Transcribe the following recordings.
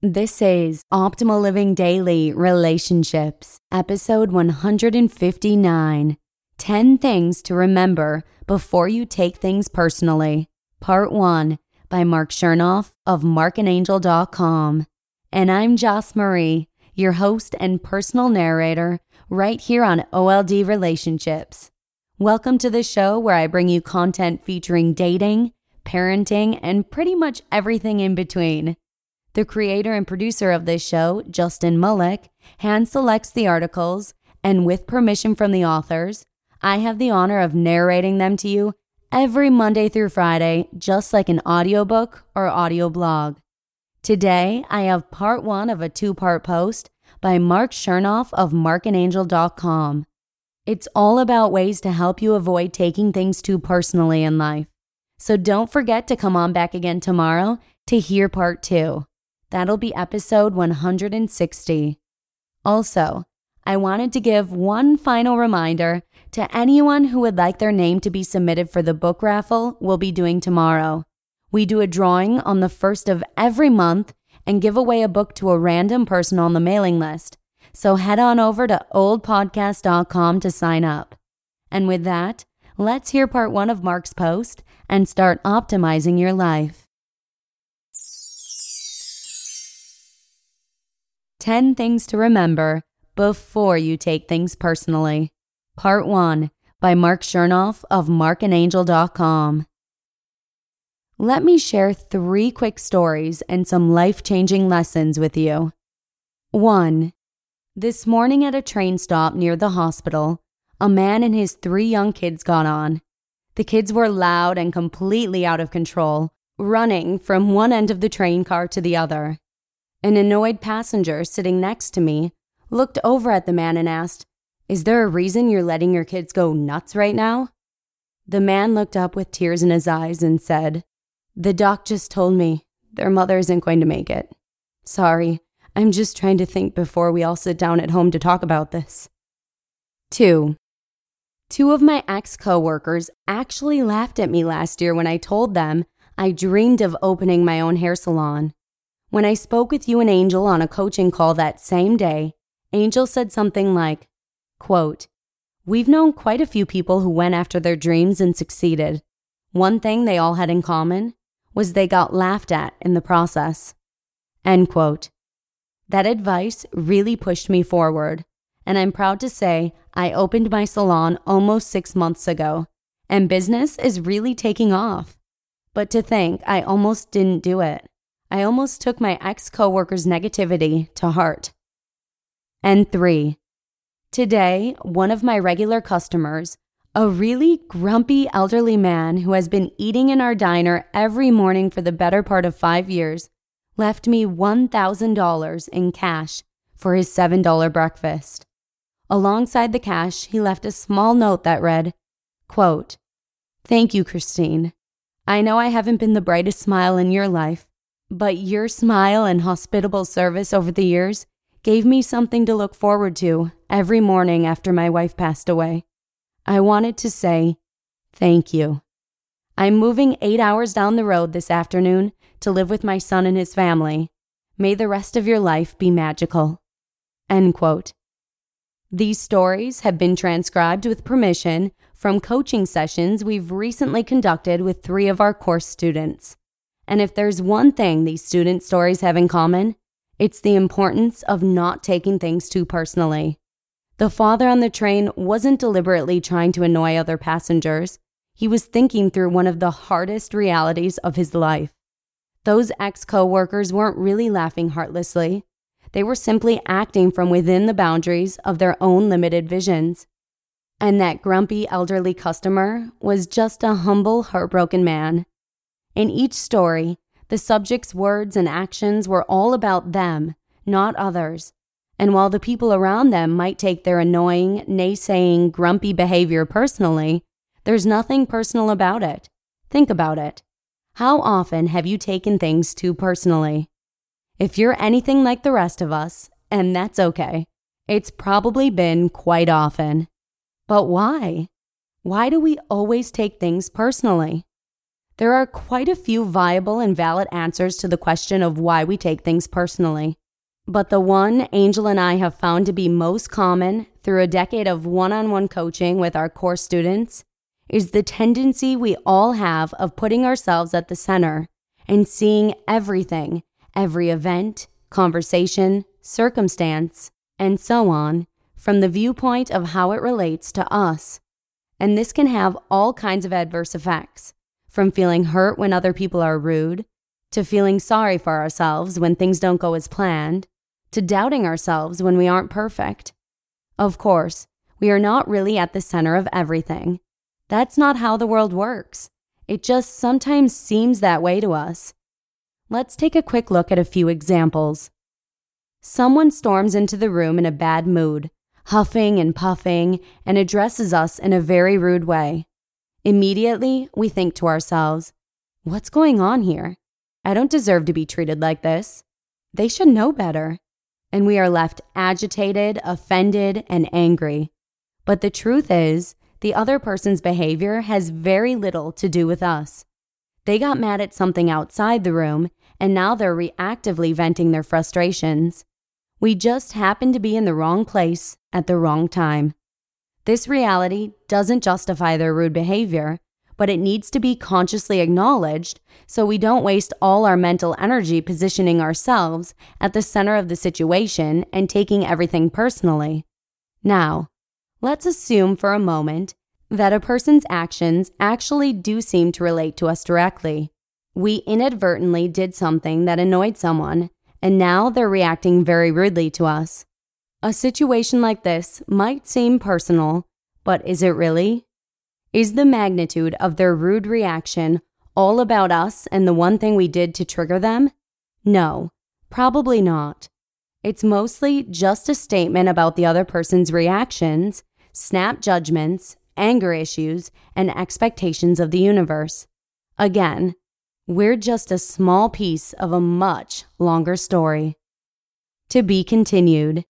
This is Optimal Living Daily Relationships, episode 159 10 Things to Remember Before You Take Things Personally, Part 1 by Mark Chernoff of markandangel.com. And I'm Joss Marie, your host and personal narrator, right here on OLD Relationships. Welcome to the show where I bring you content featuring dating, parenting, and pretty much everything in between. The creator and producer of this show, Justin Malik, hand selects the articles, and with permission from the authors, I have the honor of narrating them to you every Monday through Friday, just like an audiobook or audio blog. Today, I have part one of a two part post by Mark Chernoff of markandangel.com. It's all about ways to help you avoid taking things too personally in life. So don't forget to come on back again tomorrow to hear part two. That'll be episode 160. Also, I wanted to give one final reminder to anyone who would like their name to be submitted for the book raffle we'll be doing tomorrow. We do a drawing on the first of every month and give away a book to a random person on the mailing list. So head on over to oldpodcast.com to sign up. And with that, let's hear part one of Mark's post and start optimizing your life. 10 Things to Remember Before You Take Things Personally. Part 1 by Mark Chernoff of markandangel.com. Let me share three quick stories and some life changing lessons with you. 1. This morning at a train stop near the hospital, a man and his three young kids got on. The kids were loud and completely out of control, running from one end of the train car to the other. An annoyed passenger sitting next to me looked over at the man and asked, Is there a reason you're letting your kids go nuts right now? The man looked up with tears in his eyes and said, The doc just told me their mother isn't going to make it. Sorry, I'm just trying to think before we all sit down at home to talk about this. 2. Two of my ex coworkers actually laughed at me last year when I told them I dreamed of opening my own hair salon. When I spoke with you and Angel on a coaching call that same day, Angel said something like, quote, We've known quite a few people who went after their dreams and succeeded. One thing they all had in common was they got laughed at in the process. End quote. That advice really pushed me forward, and I'm proud to say I opened my salon almost six months ago, and business is really taking off. But to think I almost didn't do it. I almost took my ex coworker's negativity to heart. And three, today, one of my regular customers, a really grumpy elderly man who has been eating in our diner every morning for the better part of five years, left me $1,000 in cash for his $7 breakfast. Alongside the cash, he left a small note that read, quote, Thank you, Christine. I know I haven't been the brightest smile in your life, but your smile and hospitable service over the years gave me something to look forward to every morning after my wife passed away. I wanted to say thank you. I'm moving eight hours down the road this afternoon to live with my son and his family. May the rest of your life be magical. End quote. These stories have been transcribed with permission from coaching sessions we've recently conducted with three of our course students. And if there's one thing these student stories have in common, It's the importance of not taking things too personally. The father on the train wasn't deliberately trying to annoy other passengers. He was thinking through one of the hardest realities of his life. Those ex coworkers weren't really laughing heartlessly. They were simply acting from within the boundaries of their own limited visions. And that grumpy elderly customer was just a humble, heartbroken man. In each story, the subject's words and actions were all about them, not others. And while the people around them might take their annoying, naysaying, grumpy behavior personally, there's nothing personal about it. Think about it. How often have you taken things too personally? If you're anything like the rest of us, and that's okay, it's probably been quite often. But why? Why do we always take things personally? There are quite a few viable and valid answers to the question of why we take things personally. But the one Angel and I have found to be most common through a decade of one on one coaching with our core students is the tendency we all have of putting ourselves at the center and seeing everything, every event, conversation, circumstance, and so on, from the viewpoint of how it relates to us. And this can have all kinds of adverse effects from feeling hurt when other people are rude, to feeling sorry for ourselves when things don't go as planned, to doubting ourselves when we aren't perfect. Of course, we are not really at the center of everything. That's not how the world works. It just sometimes seems that way to us. Let's take a quick look at a few examples. Someone storms into the room in a bad mood, huffing and puffing, and addresses us in a very rude way. Immediately, we think to ourselves, What's going on here? I don't deserve to be treated like this. They should know better. And we are left agitated, offended, and angry. But the truth is, the other person's behavior has very little to do with us. They got mad at something outside the room, and now they're reactively venting their frustrations. We just happen to be in the wrong place at the wrong time. This reality doesn't justify their rude behavior, but it needs to be consciously acknowledged so we don't waste all our mental energy positioning ourselves at the center of the situation and taking everything personally. Now, let's assume for a moment that a person's actions actually do seem to relate to us directly. We inadvertently did something that annoyed someone, and now they're reacting very rudely to us. A situation like this might seem personal, but is it really? Is the magnitude of their rude reaction all about us and the one thing we did to trigger them? No, probably not. It's mostly just a statement about the other person's reactions, snap judgments, anger issues, and expectations of the universe. Again, we're just a small piece of a much longer story. To be continued.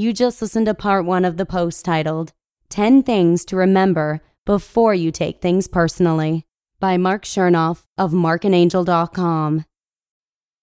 You just listened to part one of the post titled 10 Things to Remember Before You Take Things Personally by Mark Chernoff of markandangel.com.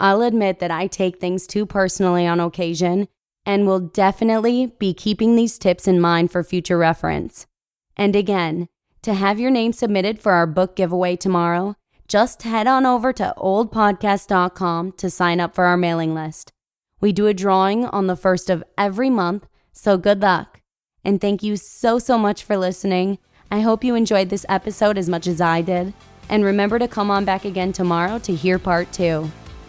I'll admit that I take things too personally on occasion and will definitely be keeping these tips in mind for future reference. And again, to have your name submitted for our book giveaway tomorrow, just head on over to oldpodcast.com to sign up for our mailing list. We do a drawing on the first of every month, so good luck. And thank you so, so much for listening. I hope you enjoyed this episode as much as I did. And remember to come on back again tomorrow to hear part two,